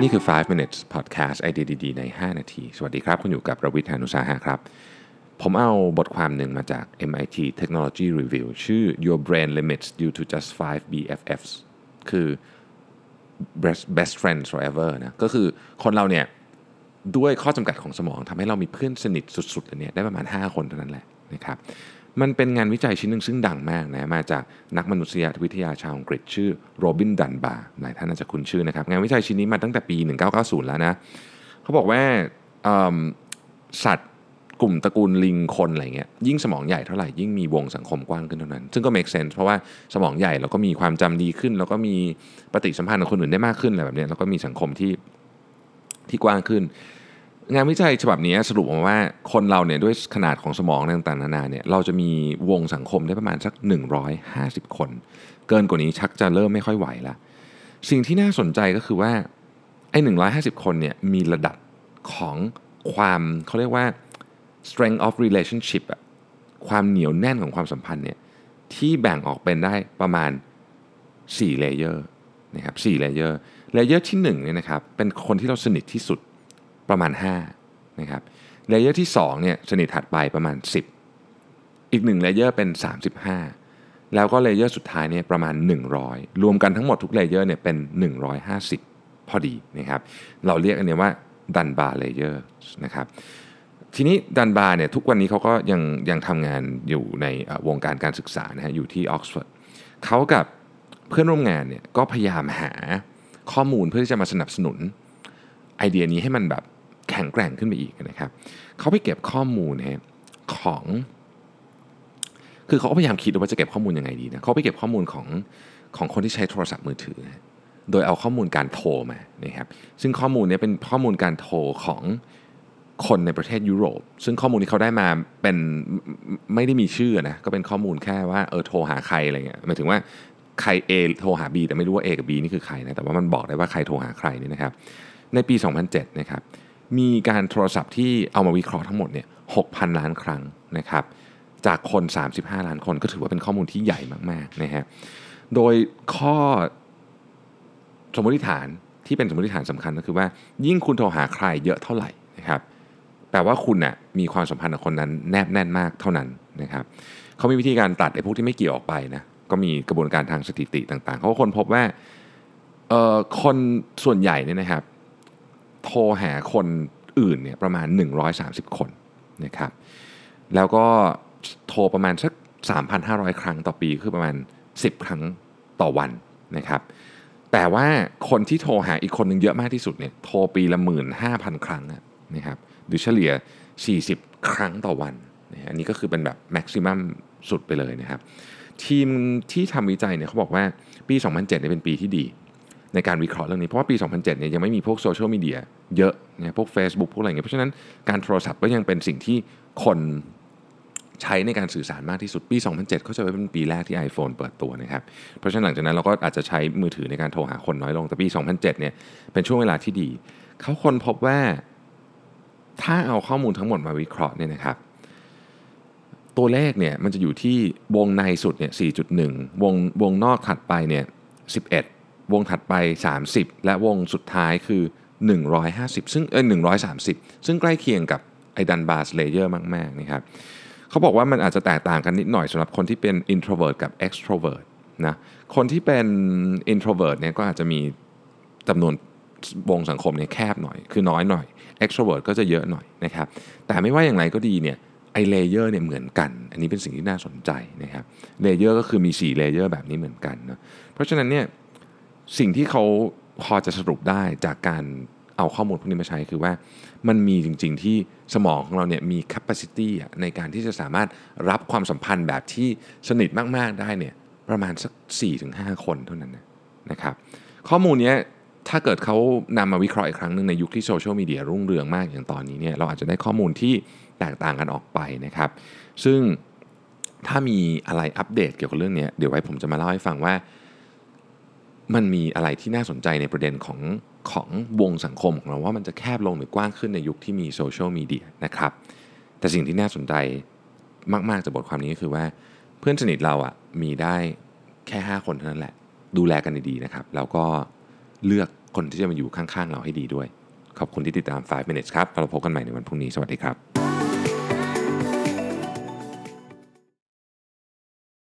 นี่คือ 5 minutes podcast ไอเดียดีๆใน 5 นาที สวัสดีครับ คุณอยู่กับประวิทยานุสาหะครับ ผมเอาบทความหนึ่งมาจาก MIT Technology Review ชื่อ Your Brain Limits Due to Just 5 BFFs คือ best best friends forever นะ ก็คือคนเราเนี่ย ด้วยข้อจำกัดของสมองทำให้เรามีเพื่อนสนิทสุดๆเลยเนี่ยได้ประมาณ 5 คนเท่านั้นแหละนะครับ มันเป็นงานวิจัยชิ้นหนึ่งซึ่งดังมากนะมาจากนักมนุษยวิทยาชาวอังกฤษ ชื่อโรบินดันบาร์หลายท่านอาจจะคุ้นชื่อนะครับ งานวิจัยชิ้นนี้มาตั้งแต่ปี 1990 แล้วนะเขาบอกว่าสัตว์กลุ่มตระกูลลิงคนอะไรเงี้ยยิ่งสมองใหญ่เท่าไหร่ยิ่งมีวงสังคมกว้างขึ้นเท่านั้น ซึ่งก็ make sense เพราะว่าสมองใหญ่แล้วก็มีความจำดีขึ้น แล้วก็มีปฏิสัมพันธ์กับคนอื่นได้มากขึ้นอะไรแบบนี้แล้วก็มีสังคมที่ที่กว้างขึ้น งานวิจัยฉบับนี้สรุปมาว่าคนเราเนี่ยด้วยขนาดของสมองต่างๆนานาเนี่ยเราจะมีวงสังคมได้ประมาณสัก 150 คน เกินกว่านี้ชักจะเริ่มไม่ค่อยไหวละสิ่งที่น่าสนใจก็คือว่าไอ้150 คนเนี่ยมีระดับของความเขาเรียกว่า strength of relationship อะความเหนียวแน่นของความสัมพันธ์เนี่ยที่แบ่งออกเป็นได้ประมาณ4 layer นะครับ4 layer layer ที่1เนี่ยนะครับเป็นคนที่เราสนิทที่สุด ประมาณ5นะครับ layer ที่2เนี่ยสนิทถัดไปประมาณ 10 อีก1 layer เป็น 35 แล้วก็ layer สุดท้ายเนี่ยประมาณ 100 รวมกันทั้งหมดทุก layer เนี่ยเป็น 150 พอดีนะครับเราเรียกอันนี้ว่า Dunbar layer นะครับทีนี้ Dunbar เนี่ยทุกวันนี้เขาก็ยังยังทำงานอยู่ในวงการการศึกษานะฮะอยู่ที่ออกซฟอร์ดเขากับเพื่อนร่วมงานเนี่ยก็พยายามหาข้อมูลเพื่อที่จะมาสนับสนุนไอเดียนี้ให้มันแบบ แข็งแกร่งขึ้นไปอีกนะครับเขาไปเก็บข้อมูลนะของ คือเขาพยายามคิดว่าจะเก็บข้อมูลยังไงดีนะเขาไปเก็บข้อมูลของของคนที่ใช้โทรศัพท์มือถือ โดยเอาข้อมูลการโทรมานะครับซึ่งข้อมูลนี้เป็นข้อมูลการโทรของคนในประเทศยุโรป ซึ่งข้อมูลที่เขาได้มาเป็นไม่ได้มีชื่อนะก็เป็นข้อมูลแค่ว่าเออโทรหาใครอะไรเงี้ยหมายถึงว่าใคร A โทรหา B แต่ไม่รู้ว่า A กับ B นี่คือใครนะแต่ว่ามันบอกได้ว่าใครโทรหาใครนี่นะครับในปี 2007 นะครับ มีการโทรศัพท์ที่เอามาวิเคราะห์ทั้งหมดเนี่ย6,000 ล้านครั้งนะครับ จากคน 35 ล้านคนก็ถือว่าเป็นข้อมูลที่ใหญ่มากๆนะฮะ โดยข้อสมมติฐานที่เป็นสมมติฐานสำคัญก็คือว่า ยิ่งคุณโทรหาใครเยอะเท่าไหร่นะครับ แปลว่าคุณนะ่ะมีความสัมพันธ์กับคนนั้นแนบแน่นมากเท่านั้นนะครับเขามีวิธีการตัดไอ้พวกที่ไม่เกี่ยวออกไปนะ ก็มีกระบวนการทางสถิติต่างๆ เขาก็คนพบว่าคนส่วนใหญ่เนี่ยนะครับ โทรหาคนอื่นเนี่ยประมาณ 130 คนนะครับแล้วก็โทรประมาณสัก 3,500 ครั้งต่อปีคือประมาณ 10 ครั้งต่อวันนะครับแต่ว่าคนที่โทรหาอีกคนหนึ่งเยอะมากที่สุดเนี่ยโทรปีละ 15,000 ครั้งนะครับหรือเฉลี่ย 40 ครั้งต่อวันนะอันนี้ก็คือเป็นแบบแม็กซิมัมสุดไปเลยนะครับทีมที่ทำวิจัยเนี่ยเขาบอกว่าปี 2007เนี่ยเป็นปีที่ดี ในการวิเคราะห์เรื่องนี้ เพราะว่าปี 2007เนี่ยยังไม่มีพวกโซเชียลมีเดียเยอะนี่ยพวก Facebook พวกอะไรเงี้ยเพราะฉะนั้นการโทรศัพท์ก็ยังเป็นสิ่งที่คนใช้ในการสื่อสารมากที่สุดปี 2007 เขาจะเป็นปีแรกที่ iPhone เปิดตัวนะครับ เพราะฉะนั้นหลังจากนั้นเราก็อาจจะใช้มือถือในการโทรหาคนน้อยลง แต่ปี 2007 เนี่ยเป็นช่วงเวลาที่ดี เขาค้นพบว่าถ้าเอาข้อมูลทั้งหมดมาวิเคราะห์เนี่ยนะครับ ตัวเลขเนี่ยมันจะอยู่ที่วงในสุดเนี่ย 4.1 วงวงนอกถัดไปเนี่ย 11 วงถัดไป 30 และวงสุดท้ายคือ 150 ซึ่งเออ130 ซึ่งใกล้เคียงกับไอ้ Dunbar layer มากๆนะครับเขาบอกว่ามันอาจจะแตกต่างกันนิดหน่อยสำหรับคนที่เป็น introvert กับ extrovert นะคนที่เป็น introvert เนี่ยก็อาจจะมีจำนวนวงสังคมเนี่ยแคบหน่อย คือน้อยหน่อย extrovert ก็จะเยอะหน่อยนะครับ แต่ไม่ว่าอย่างไรก็ดีเนี่ยไอ้ layer เนี่ยเหมือนกัน อันนี้เป็นสิ่งที่น่าสนใจนะครับ layer ก็คือมี4 layer แบบนี้เหมือนกันเนาะ เพราะฉะนั้นเนี่ย สิ่งที่เขาพอจะสรุปได้จากการเอาข้อมูลพวกนี้มาใช้คือว่ามันมีจริง ๆ ที่สมองของเราเนี่ยมี capacity ในการที่จะสามารถรับความสัมพันธ์แบบที่สนิทมาก ๆ ได้เนี่ยประมาณสัก 4-5 คนเท่านั้นนะครับ ข้อมูลนี้ถ้าเกิดเขานำมาวิเคราะห์อีกครั้งหนึ่งในยุคที่โซเชียลมีเดียรุ่งเรืองมากอย่างตอนนี้เนี่ยเราอาจจะได้ข้อมูลที่แตกต่างกันออกไปนะครับ ซึ่งถ้ามีอะไรอัปเดตเกี่ยวกับเรื่องนี้เดี๋ยวไว้ผมจะมาเล่าให้ฟังว่า มันมีอะไรที่น่าสนใจในประเด็นของของวงสังคมของเราว่ามันจะแคบลงหรือกว้างขึ้นในยุคที่มีโซเชียลมีเดียนะครับ แต่สิ่งที่น่าสนใจมาก ๆจากบทความนี้ก็คือว่า เพื่อนสนิทเราอะ่ะมีได้แค่ 5 คนเท่านั้นแหละ ดูแลกันดีๆนะครับ แล้วก็เลือกคนที่จะมาอยู่ข้างๆ เราให้ดีด้วย ขอบคุณที่ติดตาม 5 minutes ครับเราพบกันใหม่ในวันพรุ่งนี้ สวัสดีครับ